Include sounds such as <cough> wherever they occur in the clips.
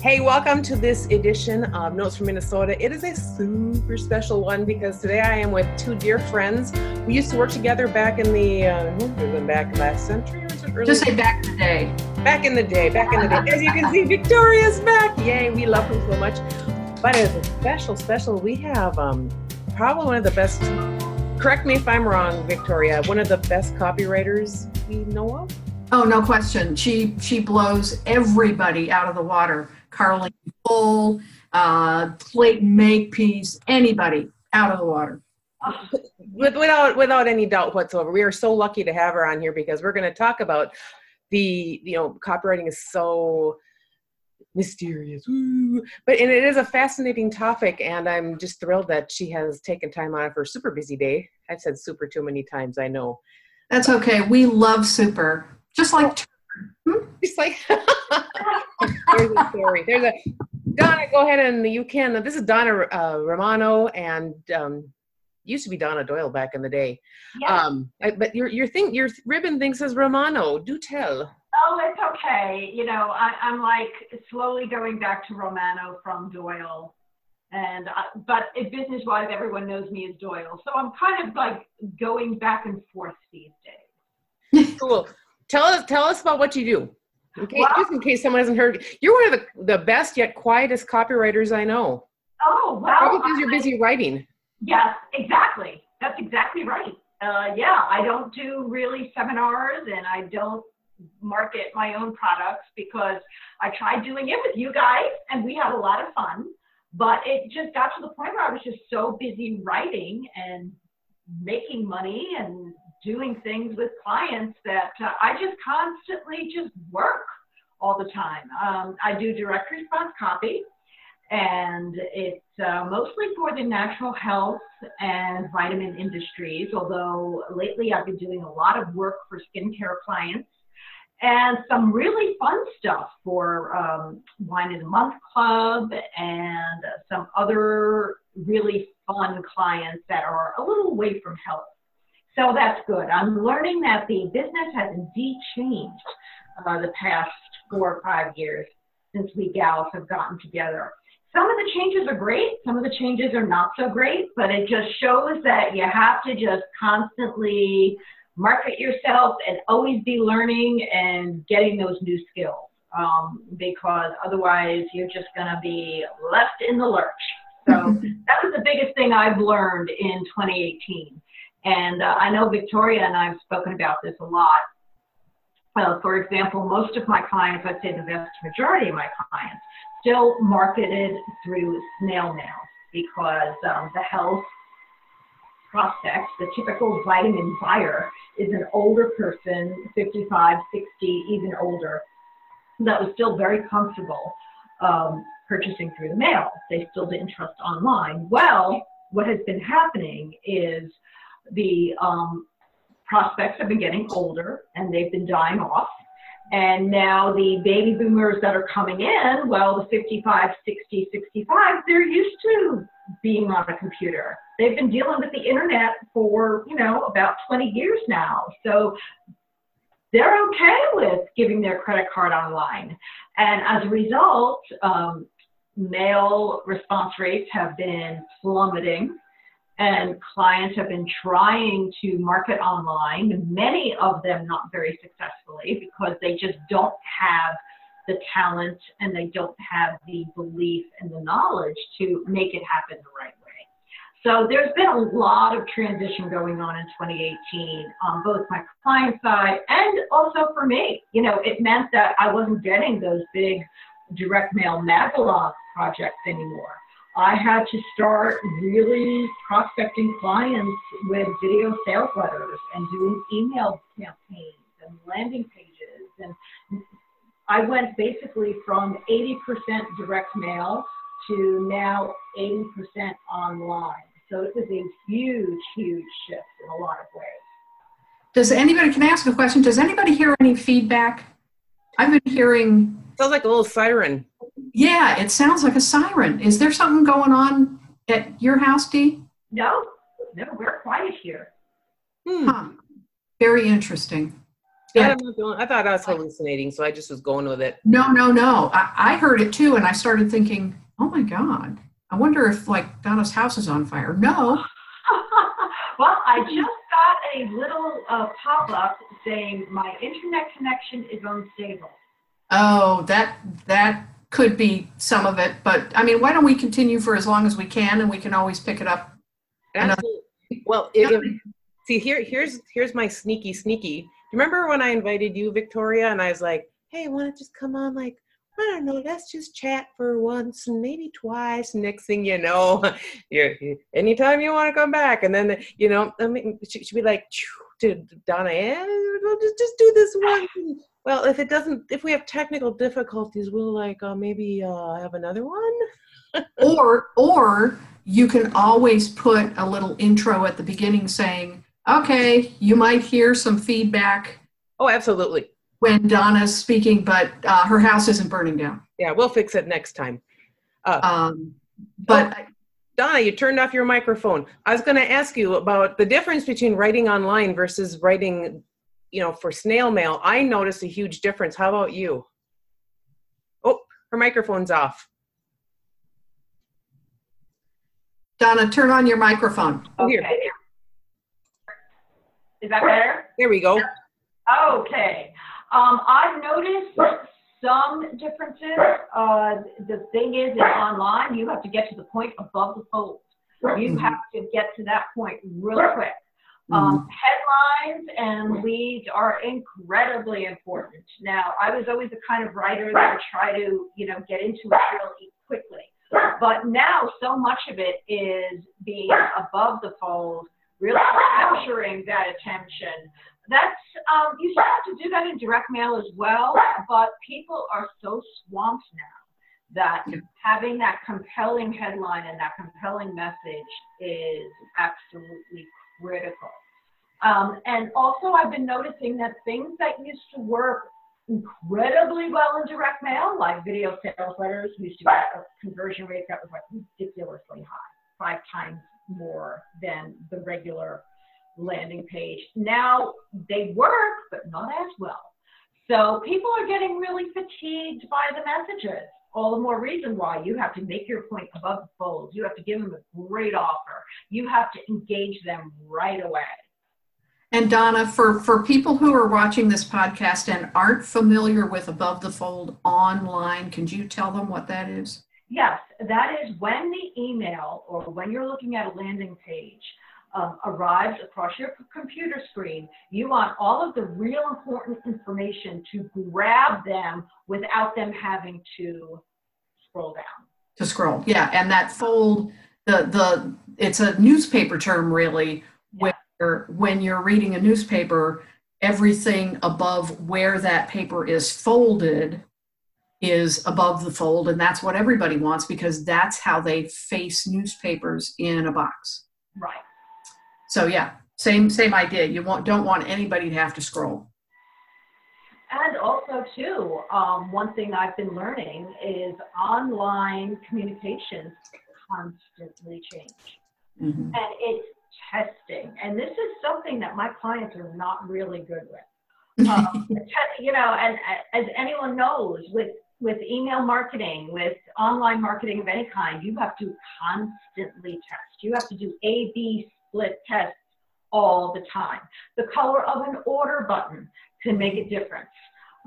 Hey, welcome to this edition of Notes from Minnesota. It is a super special one because today I am with two dear friends. We used to work together back in the, uh, back last century or is it early? Just say back in the day. Back in the day, back in the day. As you can see, Victoria's back. Yay, we love her so much. But it's a special, special. We have um, probably one of the best, correct me if I'm wrong, Victoria, one of the best copywriters we know of. Oh, no question. She she blows everybody out of the water. Carly Full, uh, Clayton Makepeace, anybody out of the water. With, without without any doubt whatsoever, we are so lucky to have her on here because we're going to talk about the you know copywriting is so mysterious, Ooh. but and it is a fascinating topic, and I'm just thrilled that she has taken time out of her super busy day. I've said super too many times, I know. That's okay. We love super, just like. Hmm? Just like <laughs> there's a story. There's a Donna. Go ahead and you can. This is Donna uh, Romano, and um, used to be Donna Doyle back in the day. Yeah. Um, I, but your your thing, your ribbon thing says Romano. Do tell. Oh, it's okay. You know, I, I'm like slowly going back to Romano from Doyle. And I, but business wise, everyone knows me as Doyle. So I'm kind of like going back and forth these days. cool. Tell us tell us about what you do. In case, Well- just in case someone hasn't heard, you're one of the, the best yet quietest copywriters I know. Oh, well. Probably because you're busy writing. Yes, exactly. That's exactly right. Uh, yeah, I don't do really seminars and I don't market my own products because I tried doing it with you guys and we had a lot of fun. But it just got to the point where I was just so busy writing and making money and doing things with clients that uh, I just constantly just work all the time. Um, I do direct response copy and it's uh, mostly for the natural health and vitamin industries, although lately I've been doing a lot of work for skincare clients and some really fun stuff for um, Wine in a Month Club and some other really fun clients that are a little away from health. So that's good. I'm learning that the business has indeed changed uh, the past four or five years since we gals have gotten together some of the changes are great, some of the changes are not so great, but it just shows that you have to just constantly market yourself and always be learning and getting those new skills um, because otherwise you're just going to be left in the lurch. So <laughs> that was the biggest thing I've learned in 2018. And uh, I know Victoria and I have spoken about this a lot. Uh, for example, most of my clients, I'd say the vast majority of my clients, still marketed through snail mail because um, the health prospect, the typical vitamin buyer, is an older person, 55, 60, even older, that was still very comfortable um, purchasing through the mail. They still didn't trust online. Well, what has been happening is the um, prospects have been getting older and they've been dying off. And now the baby boomers that are coming in, well, the 55, 60, 65, they're used to being on a computer. They've been dealing with the internet for, you know, about 20 years now. So they're okay with giving their credit card online. And as a result, um, mail response rates have been plummeting and clients have been trying to market online, many of them not very successfully because they just don't have the talent and they don't have the belief and the knowledge to make it happen the right way. So there's been a lot of transition going on in 2018 on both my client side and also for me. You know, it meant that I wasn't getting those big direct mail Magalog projects anymore. I had to start really prospecting clients with video sales letters and doing email campaigns and landing pages. And I went basically from 80% direct mail to now 80% online. So it was a huge, huge shift in a lot of ways. Does anybody, can I ask a question? Does anybody hear any feedback? I've been hearing, Sounds like a little siren. Yeah, it sounds like a siren. Is there something going on at your house, Dee? No, no, we're quiet here. Hmm. Huh. Very interesting. I, don't know, I thought I was hallucinating, so I just was going with it. No, no, no. I, I heard it too, and I started thinking, oh my God, I wonder if like Donna's house is on fire. No. <laughs> well, I just got a little uh, pop up saying my internet connection is unstable. Oh, that that could be some of it, but I mean, why don't we continue for as long as we can, and we can always pick it up. Absolutely. Well, if, if, see here, here's here's my sneaky sneaky. Remember when I invited you, Victoria, and I was like, "Hey, want to just come on like I don't know, let's just chat for once and maybe twice. Next thing you know, <laughs> you're, anytime you want to come back. And then, you know, I mean, she, she'd be like, to Donna, yeah, we'll just, just do this one. <sighs> Well, if it doesn't, if we have technical difficulties, we'll like uh, maybe uh, have another one. <laughs> or, or you can always put a little intro at the beginning saying, okay, you might hear some feedback. Oh, absolutely when Donna's speaking, but uh, her house isn't burning down. Yeah, we'll fix it next time. Uh, um, but oh, Donna, you turned off your microphone. I was going to ask you about the difference between writing online versus writing, you know, for snail mail. I notice a huge difference. How about you? Oh, her microphone's off. Donna, turn on your microphone. Okay. Here. Is that better? There we go. Okay. Um, I've noticed some differences. Uh, the thing is, in online, you have to get to the point above the fold. You mm-hmm. have to get to that point real quick. Um, mm-hmm. headlines and leads are incredibly important. Now, I was always the kind of writer that would try to, you know, get into it really quickly. But now, so much of it is being above the fold, really capturing that attention, that's um, you still have to do that in direct mail as well, but people are so swamped now that having that compelling headline and that compelling message is absolutely critical. Um, and also, I've been noticing that things that used to work incredibly well in direct mail, like video sales letters, used to get a conversion rate that was like ridiculously high, five times more than the regular landing page. Now they work, but not as well. So people are getting really fatigued by the messages. All the more reason why you have to make your point above the fold. You have to give them a great offer. You have to engage them right away. And Donna, for, for people who are watching this podcast and aren't familiar with Above the Fold online, can you tell them what that is? Yes, that is when the email or when you're looking at a landing page, um, arrives across your computer screen, you want all of the real important information to grab them without them having to scroll down. To scroll, yeah, and that fold, the the it's a newspaper term really, yeah. where when you're reading a newspaper, everything above where that paper is folded is above the fold and that's what everybody wants because that's how they face newspapers in a box right so yeah, same same idea. You want don't want anybody to have to scroll. And also too, um, one thing I've been learning is online communications constantly change, mm-hmm. and it's testing. And this is something that my clients are not really good with. Um, <laughs> you know, and as anyone knows, with with email marketing, with online marketing of any kind, you have to constantly test. You have to do A, B, split tests all the time. The color of an order button can make a difference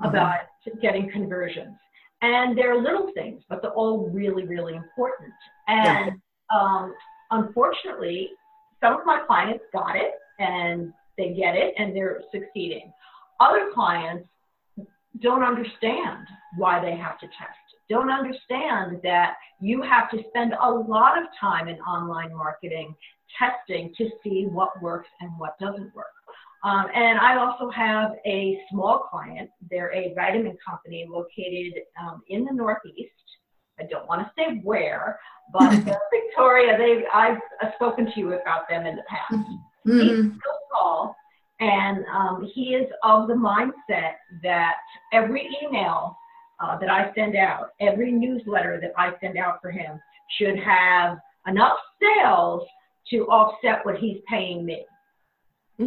mm-hmm. about getting conversions. And they're little things, but they're all really, really important. And um, unfortunately, some of my clients got it and they get it and they're succeeding. Other clients don't understand why they have to test, don't understand that you have to spend a lot of time in online marketing testing to see what works and what doesn't work. Um, and I also have a small client. They're a vitamin company located um, in the Northeast. I don't want to say where, but <laughs> Victoria, they I've spoken to you about them in the past. Mm-hmm. He's so small, and um, he is of the mindset that every email uh, that I send out, every newsletter that I send out for him, should have enough sales to offset what he's paying me. Hmm.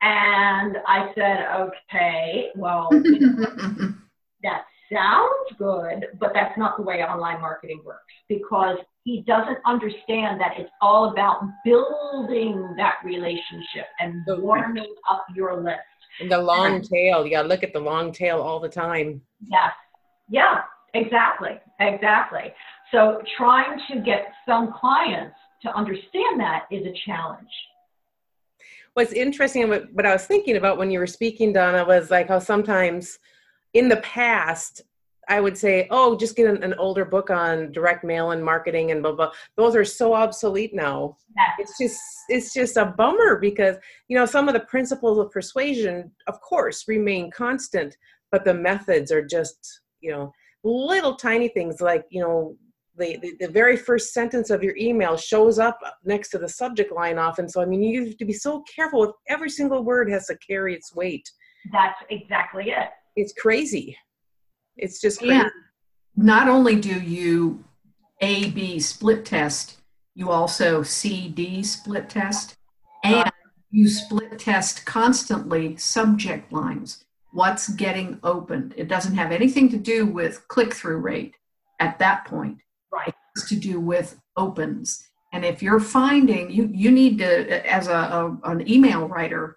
And I said, okay, well, <laughs> you know, that sounds good, but that's not the way online marketing works because he doesn't understand that it's all about building that relationship and warming up your list. And the long tail, Yeah, look at the long tail all the time. Yes. Yeah, exactly. Exactly. So trying to get some clients to understand that is a challenge. What's interesting, what, what I was thinking about when you were speaking, Donna, was like how sometimes in the past, I would say, oh, just get an, an, older book on direct mail and marketing and blah blah. Those are so obsolete now. Yes. It's just it's just a bummer because you know some of the principles of persuasion, of course, remain constant, but the methods are just you know little tiny things like you know the, the, the, very first sentence of your email shows up next to the subject line often. So, I mean, you have to be so careful with every single word has to carry its weight. That's exactly it. It's crazy. It's just crazy. Yeah. Not only do you A B split test, you also C D split test, and you split test constantly subject lines. What's getting opened? It doesn't have anything to do with click through rate at that point. Right. It's to do with opens. And if you're finding you you need to as a, a an email writer,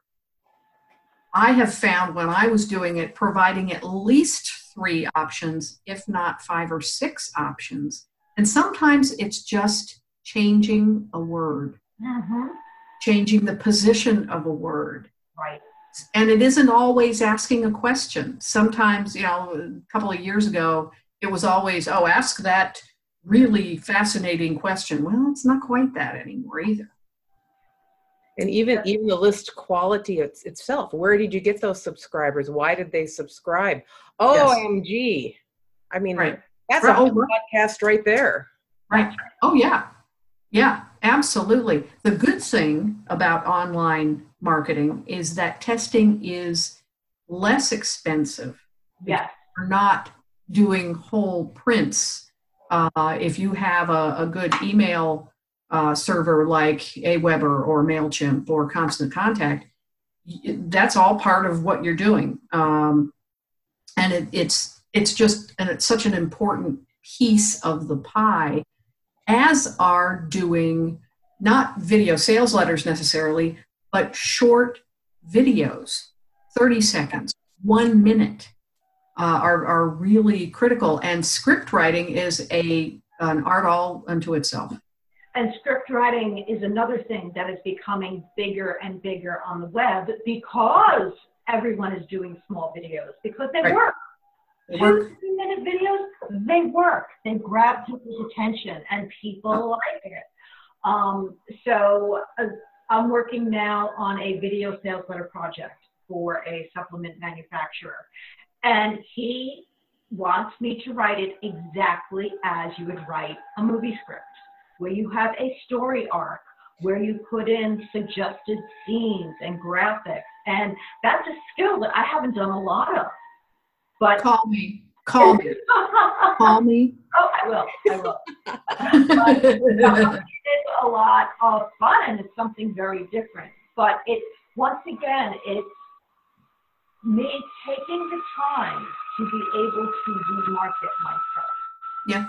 I have found when I was doing it, providing at least three options, if not five or six options. And sometimes it's just changing a word, mm-hmm. changing the position of a word. Right. And it isn't always asking a question. Sometimes, you know, a couple of years ago, it was always, oh, ask that really fascinating question. Well, it's not quite that anymore either. And even even the list quality it's, itself where did you get those subscribers? Why did they subscribe? Omg yes. i mean right. that's right. a whole oh, podcast right there. Right. Oh yeah. Yeah absolutely. The good thing about online marketing is that testing is less expensive. Yeah you're not doing whole prints uh, if you have a, a good email uh, server like Aweber or MailChimp or Constant Contact, that's all part of what you're doing. Um, and it, it's, it's just, and it's such an important piece of the pie, as are doing not video sales letters necessarily, but short videos, 30 seconds, one minute. Uh, are, are really critical and script writing is a an art all unto itself and script writing is another thing that is becoming bigger and bigger on the web because everyone is doing small videos because they right. work. They work. Two minute videos, they work. They grab people's attention and people like it. Um, so uh, I'm working now on a video sales letter project for a supplement manufacturer. And he wants me to write it exactly as you would write a movie script where you have a story arc, where you put in suggested scenes and graphics. And that's a skill that I haven't done a lot of. But call me. Call me. <laughs> call me. Oh, I will. I will. but, it's a lot of fun and it's something very different. But it once again, it's me taking the time to be able to remarket myself. Yeah.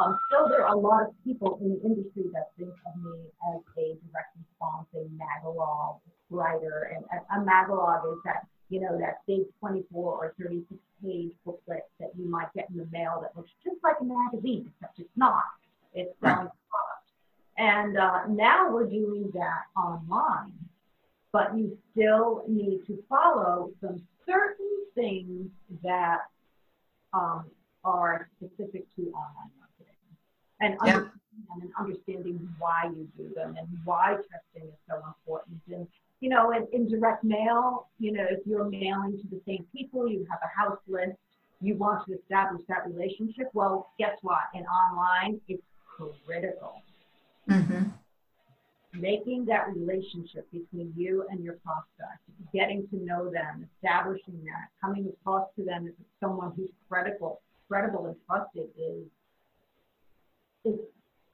Um, still, there are a lot of people in the industry that think of me as a direct response, a magalog writer. And a, a magalog is that, you know, that big 24 or 36 page booklet that you might get in the mail that looks just like a magazine, except it's not. It's right. product. And uh, now we're doing that online, but you still need to follow some certain things that um, are specific to online marketing and, yeah. and understanding why you do them and why testing is so important. And, you know, in, in direct mail, you know, if you're mailing to the same people, you have a house list, you want to establish that relationship. Well, guess what? In online, it's critical. Mm-hmm. Making that relationship between you and your prospect, getting to know them, establishing that, coming across to them as someone who's critical credible and trusted is, is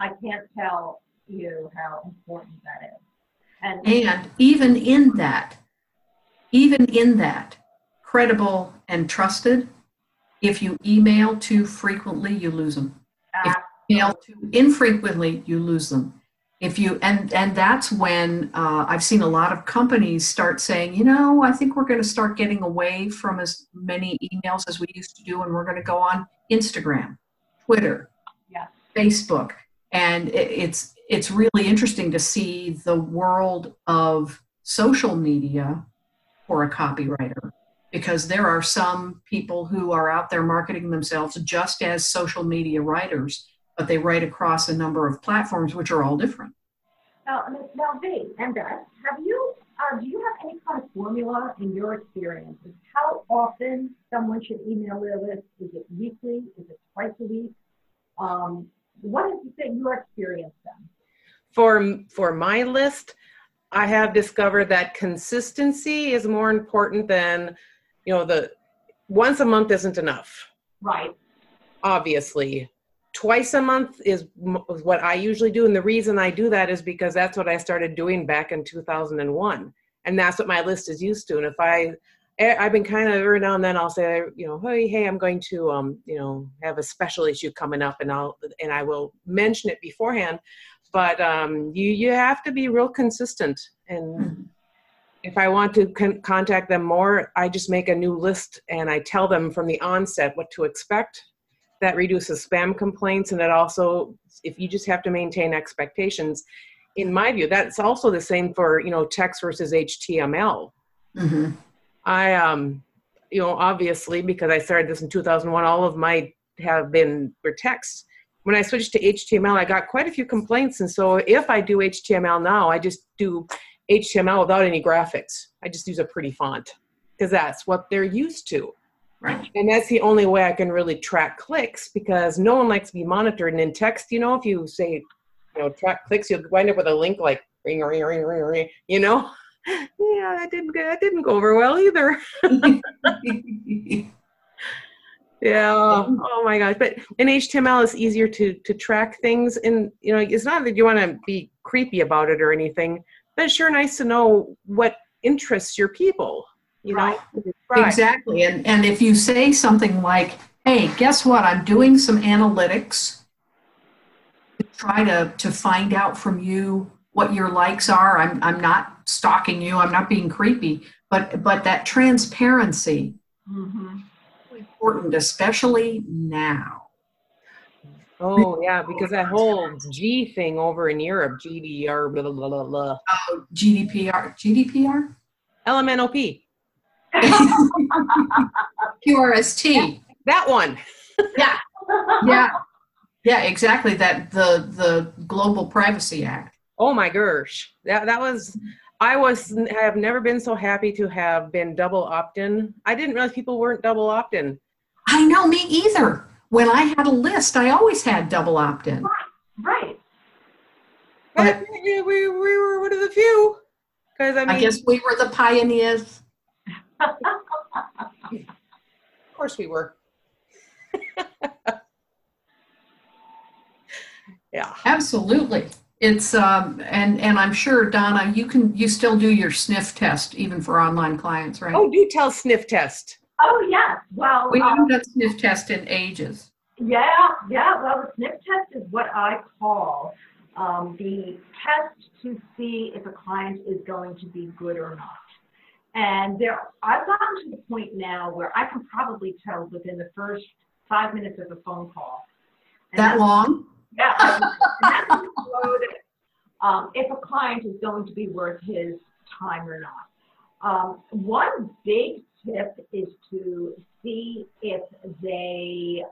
I can't tell you how important that is. And, and even in that, even in that, credible and trusted, if you email too frequently, you lose them. If you email too infrequently, you lose them. If you and and that's when uh, I've seen a lot of companies start saying, you know, I think we're going to start getting away from as many emails as we used to do, and we're going to go on Instagram, Twitter, Yeah. Facebook, and it, it's it's really interesting to see the world of social media for a copywriter because there are some people who are out there marketing themselves just as social media writers, but they write across a number of platforms which are all different. Now, now, V and Beth, have you, uh, do you have any kind of formula in your experience? How often someone should email their list? Is it weekly? Is it twice a week? Um, what has been your experience then? For for my list, I have discovered that consistency is more important than, you know, the once a month isn't enough. Right. Obviously, twice a month is, what I usually do, and the reason I do that is because that's what I started doing back in 2001, and that's what my list is used to. And if I I- I've been kind of every now and then I'll say, you know, hey, hey, I'm going to, um, you know, have a special issue coming up, and I'll and I will mention it beforehand. But um, you you have to be real consistent, and if I want to con- contact them more, I just make a new list and I tell them from the onset what to expect. That reduces spam complaints, and it also, if you just have to maintain expectations, in my view, that's also the same for you know text versus HTML. Mm-hmm. I um you know obviously because I started this in 2001 all of my have been were text. When I switched to HTML I got quite a few complaints and so if I do HTML now I just do HTML without any graphics. I just use a pretty font because that's what they're used to. Right. And that's the only way I can really track clicks because no one likes to be monitored. And in text, you know, if you say, you know, track clicks, you'll wind up with a link like ring, ring, ring, ring, ring, you know? <laughs> Yeah, that didn't go, that didn't go over well either. <laughs> Yeah. Oh my gosh. But in HTML, it's easier to to track things, and you know, it's not that you want to be creepy about it or anything, but it's sure nice to know what interests your people. You know, Right. Exactly. And, and if you say something like, hey, guess what? I'm doing some analytics to try to, to find out from you what your likes are. I'm, I'm not stalking you. I'm not being creepy. But, but that transparency Mm-hmm. important, especially now. Oh yeah, because that whole G thing over in Europe, GDR, blah blah blah blah, blah. Oh, GDPR. GDPR? LMNOP. <laughs> QRST. That one. Yeah. Yeah. Yeah, exactly. That the the Global Privacy Act. Oh my gosh, that that was. I was have never been so happy to have been double opt-in. I didn't realize people weren't double opt-in. I know me either. When I had a list, I always had double opt-in. Right. But we, we, we were one of the few. Because I mean, I guess we were the pioneers. Of course we were. <laughs> yeah. Absolutely. It's um and and I'm sure Donna, you can you still do your sniff test even for online clients, right? Oh, do tell sniff test. Oh, yes. Well, we um, haven't done sniff test in ages. Yeah, yeah. Well, the sniff test is what I call um, the test to see if a client is going to be good or not. And there, I've gotten to the point now where I can probably tell within the first five minutes of a phone call. That long? Yeah. <laughs> and that's how slow it is. Um, if a client is going to be worth his time or not. Um, one big tip is to see if they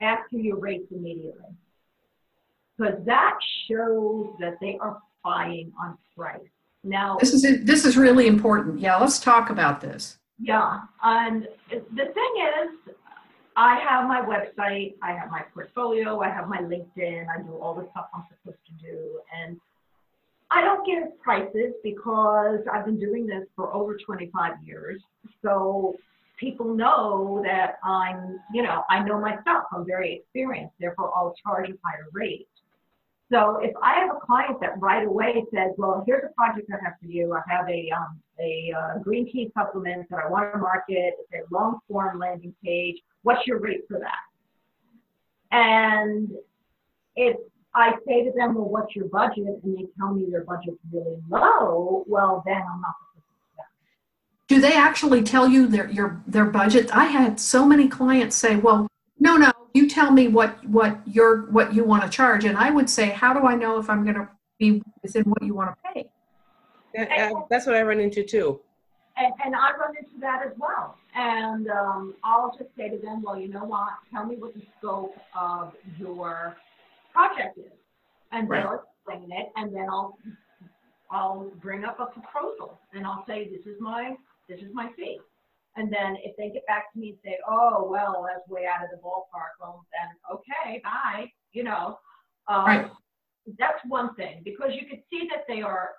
ask you your rates immediately. Because that shows that they are buying on price. Now, This is this is really important. Yeah, let's talk about this. yeah, and the thing is, I have my website, I have my portfolio, I have my LinkedIn, I do all the stuff I'm supposed to do, and I don't give prices because I've been doing this for over 25 years. So people know that I'm, you know, I know my stuff. I'm very experienced, therefore I'll charge a higher rate. So if I have a client that right away says, well, here's a project I have for you. I have a, um, a uh, green tea supplement that I want to market. It's a long form landing page. What's your rate for that? And if I say to them, well, what's your budget? And they tell me their budget's really low, well, then I'm not. Do they actually tell you their your their budget? I had so many clients say, "Well, no, no, you tell me what what your what you want to charge," and I would say, "How do I know if I'm going to be within what you want to pay?" Yeah, that's what I run into too. And, and I run into that as well. And um, I'll just say to them, well, you know what? Tell me what the scope of your project is. And Right. they'll explain it, and then I'll, I'll bring up a proposal, and I'll say, this is my, this is my fee. And then if they get back to me and say, oh, well, that's way out of the ballpark, well, then, okay, bye, you know. Um, Right. That's one thing, because you could see that they are,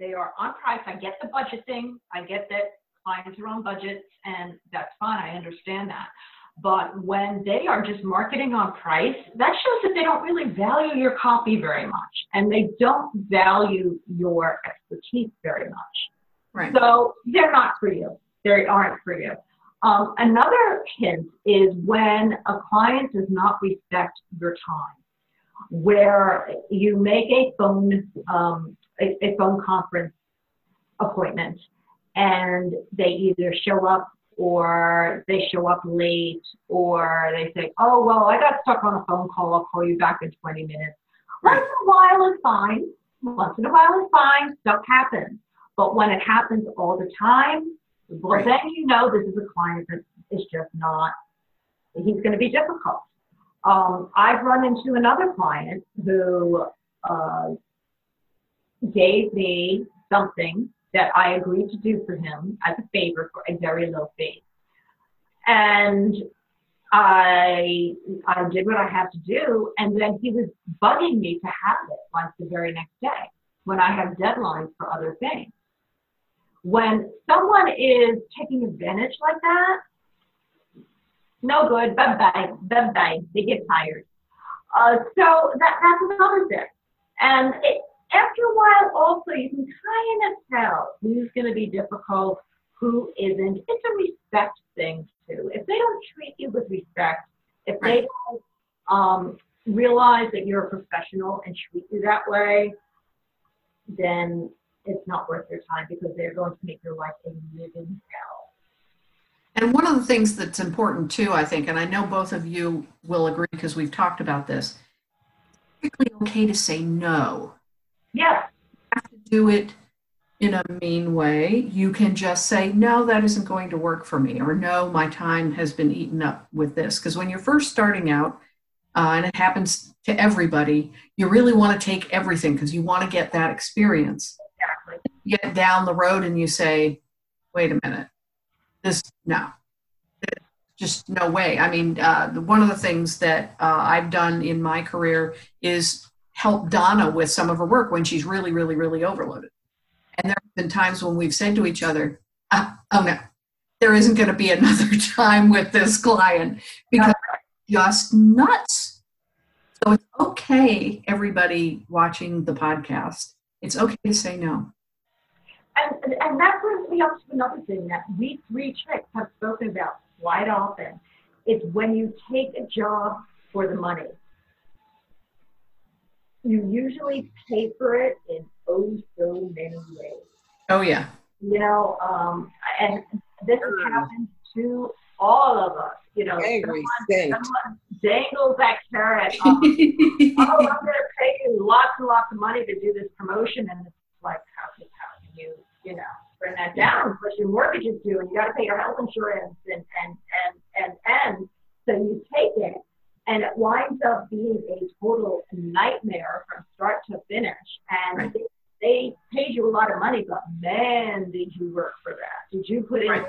they are on price. I get the budget thing. I get that clients are on budgets, and that's fine. I understand that. But when they are just marketing on price, that shows that they don't really value your copy very much, and they don't value your expertise very much. Right. So they're not for you. They aren't for you. Um, another hint is when a client does not respect your time, where you make a phone um, a, a phone conference appointment, and they either show up or they show up late, or they say, "Oh well, I got stuck on a phone call. I'll call you back in 20 minutes." Once in a while is fine. Once in a while is fine. Stuff happens. But when it happens all the time, well, Right. then you know this is a client that is just not, he's going to be difficult. Um, I've run into another client who uh, gave me something that I agreed to do for him as a favor for a very low fee. And I I did what I had to do, and then he was bugging me to have it like the very next day when I have deadlines for other things. When someone is taking advantage like that, no good. Bye bye. Bye bye. They get tired. Uh, so that that's another thing. And it, after a while, also you can kind of tell who's going to be difficult, who isn't. It's a respect thing too. If they don't treat you with respect, if they don't um, realize that you're a professional and treat you that way, then it's not worth your time because they're going to make your life a living hell. And one of the things that's important too, I think, and I know both of you will agree because we've talked about this, it's perfectly okay to say no. Yes. have to do it in a mean way. You can just say, no, that isn't going to work for me, or no, my time has been eaten up with this. Because when you're first starting out, uh, and it happens to everybody, you really want to take everything because you want to get that experience. Get down the road and you say, wait a minute, this, no, just no way. I mean, uh, one of the things that uh, I've done in my career is help Donna with some of her work when she's really, really, really overloaded. And there have been times when we've said to each other, ah, oh no, there isn't going to be another <laughs> time with this client because just nuts. So it's okay, everybody watching the podcast, it's okay to say no. And, and that brings me up to another thing that we three chicks have spoken about quite often. It's when you take a job for the money. You usually pay for it in oh so many ways. Oh, yeah. You know, um, and this has happened to all of us. You know, someone, someone dangles that carrot. Oh, I'm going to pay you lots and lots of money to do this promotion, and it's like, how can, how can you, you know, that down? Plus your mortgage is due, and you got to pay your health insurance, and and and and and so you take it, and it winds up being a total nightmare from start to finish. And Right. they, they paid you a lot of money, but man, did you work for that? Did you put in Right.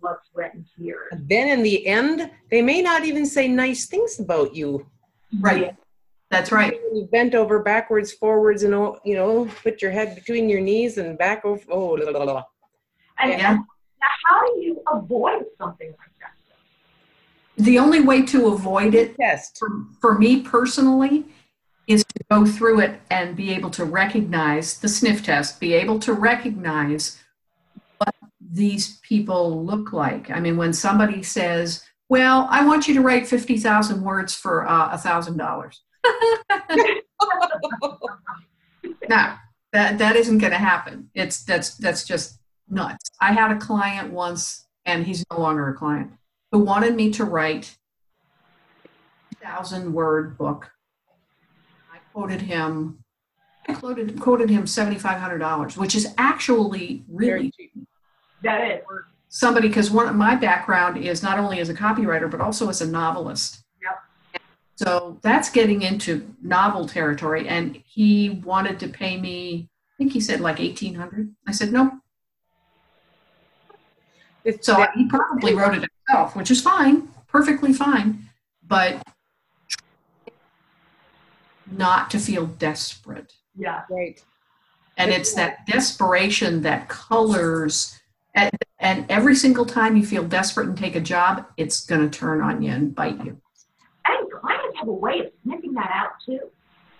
blood, sweat, and tears? Then in the end, they may not even say nice things about you. Right. That's right. You bent over backwards, forwards, and oh, you know, put your head between your knees and back over. Oh, la, la, la, la. And Yeah. now, how do you avoid something like that? The only way to avoid it yes. for, for me personally is to go through it and be able to recognize the sniff test, be able to recognize what these people look like. I mean, when somebody says, well, I want you to write 50,000 words for uh, $1,000. <laughs> no, that, that isn't going to happen. It's, that's, that's just nuts. I had a client once, and he's no longer a client, who wanted me to write a thousand word book. I quoted him, I quoted, quoted him $7,500, which is actually really cheap. That is. Somebody, because one of my background is not only as a copywriter, but also as a novelist. Yep. So that's getting into novel territory. And he wanted to pay me, I think he said like 1800 I said, no, It's So that- he probably wrote it himself, which is fine, perfectly fine, but not to feel desperate. Yeah. right. And it's that desperation that colors, and, and every single time you feel desperate and take a job, it's going to turn on you and bite you. And clients have a way of sniffing that out too.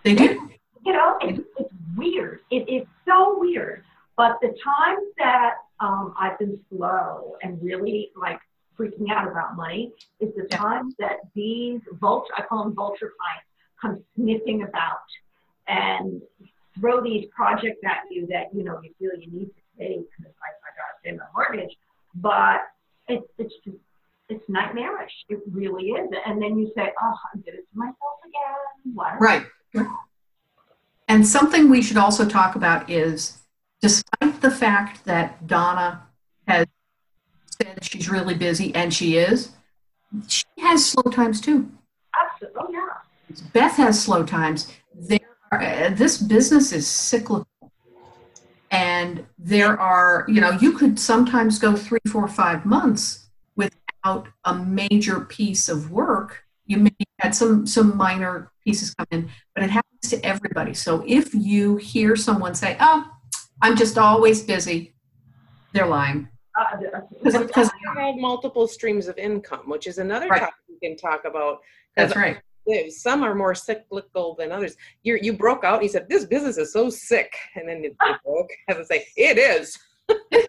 They do. You know, it's, it's weird. It is so weird. But the times that um, I've been slow and really like freaking out about money is the time that these vulture, I call them vulture clients, come sniffing about and throw these projects at you that, you know, you feel you need to take because I, I got to pay my mortgage. But it's, it's just, it's nightmarish. It really is. And then you say, oh, I did it to myself again. Why? Right. And something we should also talk about is despite the fact that Donna has said she's really busy, and she is, she has slow times too. Absolutely. Oh, yeah. Beth has slow times. There are, uh, this business is cyclical. And there are, you know, you could sometimes go three, four, five months without a major piece of work. You may had some some minor pieces come in, but it happens to everybody. So if you hear someone say, "Oh, I'm just always busy," they're lying. Uh, Because because- We have multiple streams of income, which is another Right. topic we can talk about. that's right. Some are more cyclical than others. You you broke out. and You said this business is so sick, and then it, it broke. I would say it is. <laughs>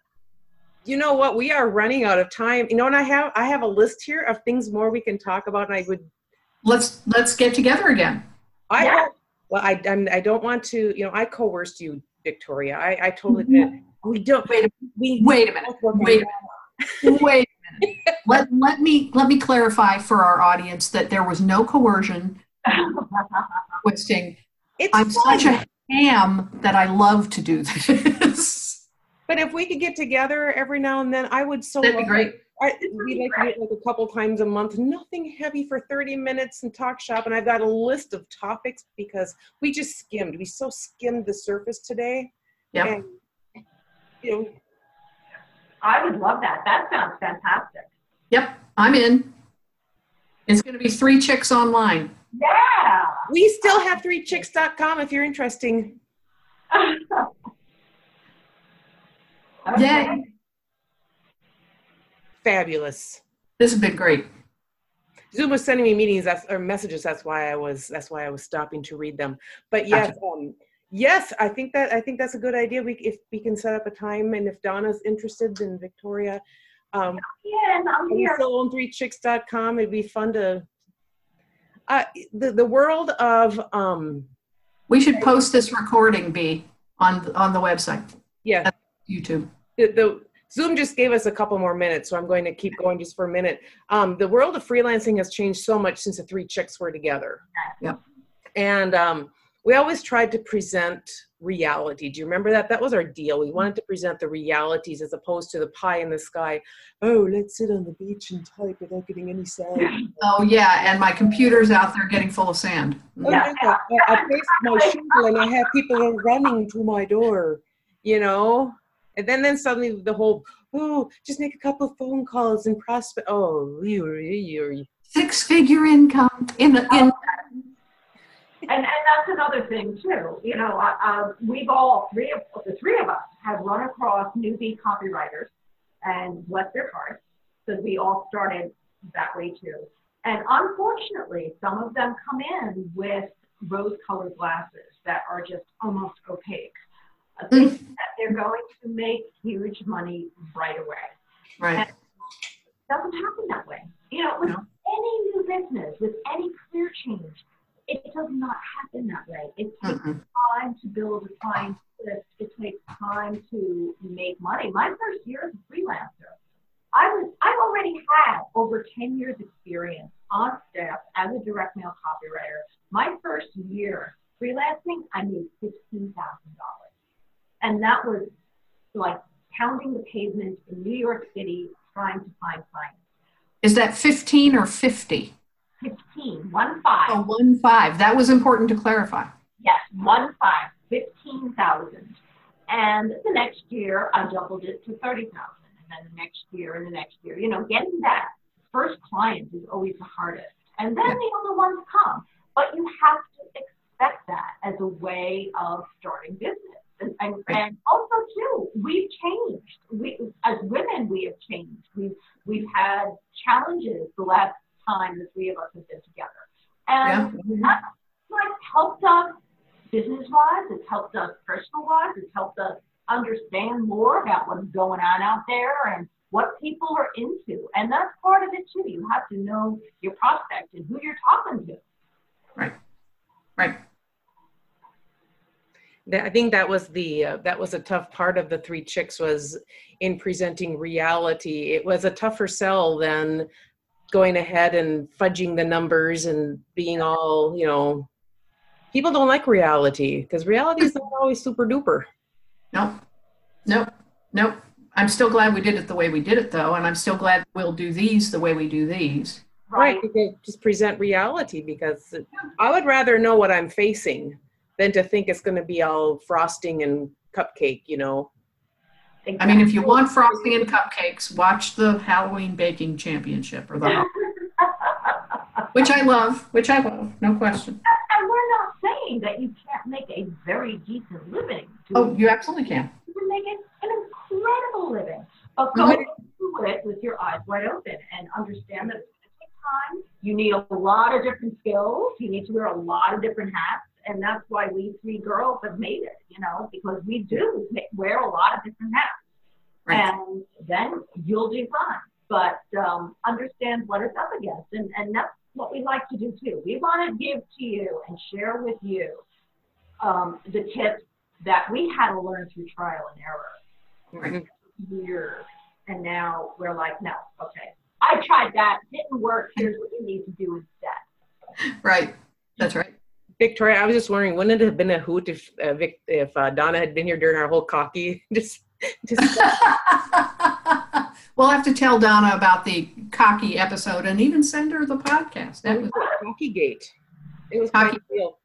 you know what? We are running out of time. You know, and I have I have a list here of things more we can talk about, and I would Let's let's get together again. I Yeah. hope- well I I'm, I don't want to you know I coerced you, Victoria. I I totally did. Mm-hmm. We don't. Wait a We Wait a minute. Wait a minute. Wait a minute. Let, let me let me clarify for our audience that there was no coercion, <laughs> twisting. It's I'm fun. such a ham that I love to do this. But if we could get together every now and then, I would so. That'd be love great. I, we like to meet like a couple times a month, nothing heavy for 30 minutes and talk shop. And I've got a list of topics because we just skimmed. We so skimmed the surface today. Yep. And, you know, I would love that. That sounds fantastic. Yep, I'm in. It's going to be three chicks online. Yeah. we still have 3chicks.com if you're interesting. <laughs> Okay. Yay. Fabulous. This has been great. Zoom was sending me meetings that's, or messages. That's why I was. That's why I was stopping to read them. But yes, um, yes, I think that I think that's a good idea. We if we can set up a time, and if Donna's interested, then Victoria. Um, Yeah, and I'm here. still own 3chicks.com. It'd be fun to. Uh, the the world of um We should post this recording, B, on on the website, yeah YouTube. the, the Zoom just gave us a couple more minutes, so I'm going to keep going just for a minute. Um, the world of freelancing has changed so much since the three chicks were together. Yep. And um, we always tried to present reality. Do you remember that? That was our deal. We wanted to present the realities as opposed to the pie in the sky. Oh, let's sit on the beach and type without getting any sound. Oh yeah, and my computer's out there getting full of sand. Oh, Yeah. yeah, I, I placed my shingle and I have people running to my door, you know? And then, then suddenly the whole, oh, just make a couple of phone calls and prospect. Oh, you, you, Six figure income in the in And, and that's another thing too. You know, uh, uh, we've all three of the three of us have run across newbie copywriters, and bless their hearts, because we all started that way too. And unfortunately, some of them come in with rose-colored glasses that are just almost opaque. Mm-hmm. That they're going to make huge money right away. Right. It doesn't happen that way. You know, with No. any new business, with any career change, it does not happen that way. It takes Mm-mm. time to build a client list. It takes time to make money. My first year as a freelancer, I was I already had over 10 years experience on staff as a direct mail copywriter. My first year freelancing, I made fifteen thousand dollars. And that was like pounding the pavement in New York City trying to find clients. Is that 15 or 50? 15, one five. Oh, one five. That was important to clarify. Yes, one five, 15,000. And the next year, I doubled it to 30,000. And then the next year and the next year. You know, getting that first client is always the hardest. And then Yeah. the other ones come. But you have to expect that as a way of starting business. And, and, also, too, we've changed. We, as women, we have changed. We've, we've had challenges the last time the three of us have been together. And Yeah. that's like helped us business wise, it's helped us personal wise, it's helped us understand more about what's going on out there and what people are into. And that's part of it too. You have to know your prospect and who you're talking to. Right. Right. That- I think that was the uh, that was a tough part of the three chicks was in presenting reality. It was a tougher sell than going ahead and fudging the numbers and being all you know. People don't like reality because reality is not always super duper. Nope. Nope. Nope. I'm still glad we did it the way we did it, though, and I'm still glad we'll do these the way we do these. Right. can just present reality because I would rather know what I'm facing than to think it's going to be all frosting and cupcake. You know. I mean, if you want frosting and cupcakes, watch the Halloween Baking Championship or the <laughs> which I love, which I love, no question. and we're not saying that you can't make a very decent living. Oh, you absolutely can. you can make an incredible living. But go into it with your eyes wide open and understand that it's going to take time. You need a lot of different skills. You need to wear a lot of different hats. And that's why we three girls have made it, you know, because we do wear a lot of different hats. Right. And then you'll do fine. But um, understand what it's up against. And, and that's what we like to do too. We want to give to you and share with you um, the tips that we had to learn through trial and error Right. years. And now we're like, no, okay. I tried that, didn't work. Here's what you need to do instead. Right. That's right. Victoria, I was just wondering, wouldn't it have been a hoot if uh, Vic, if uh, Donna had been here during our whole cocky? <laughs> Just, just <laughs> we'll have to tell Donna about the cocky episode and even send her the podcast. That was cocky gate. It was Cocky. deal.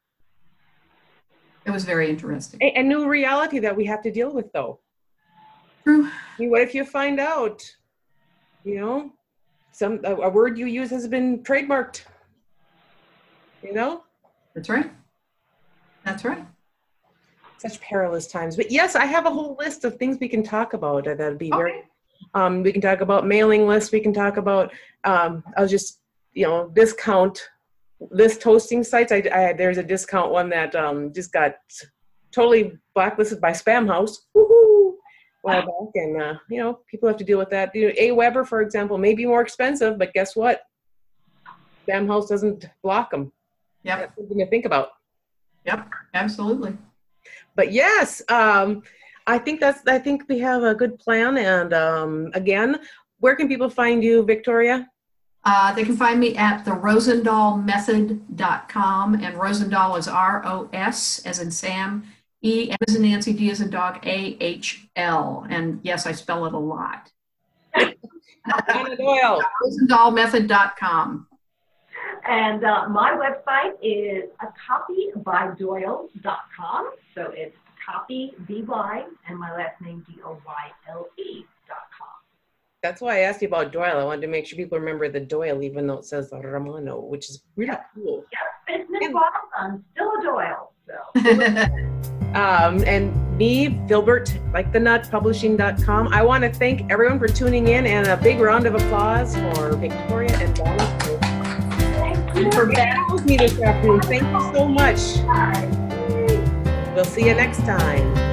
it was very interesting. A, a new reality that we have to deal with, though. True. I mean, what if you find out, you know, some a, a word you use has been trademarked? You know, That's right. That's right. such perilous times. But yes, I have a whole list of things we can talk about. That'd be very Um, we can talk about mailing lists. We can talk about, um, I'll just, you know, discount list hosting sites. I, I there's a discount one that um, just got totally blacklisted by Spamhaus. Woohoo! While back, and uh, you know, people have to deal with that. You know, Aweber, for example, may be more expensive, but guess what? Spamhaus doesn't block them. Yep. That's something to think about. Yep. Absolutely. but yes um i think that's i think we have a good plan and um again where can people find you victoria Uh, they can find me at the rosendahlmethod.com and Rosendahl is R O S as in Sam, E as in Nancy, D as in dog, A H L. And yes, I spell it a lot. <laughs> Rosendahlmethod.com. And uh, my website is a copybydoyle.com. So it's copy B-Y and my last name D-O-Y-L-E dot com. that's why i asked you about doyle i wanted to make sure people remember the doyle even though it says romano which is really cool Yep, business wise, I'm still a Doyle. So <laughs> um and me filbert like the nut publishing.com i want to thank everyone for tuning in and a big round of applause for victoria and donna thank you. And for Ben. Animals me this afternoon. Thank you so much. We'll see you next time.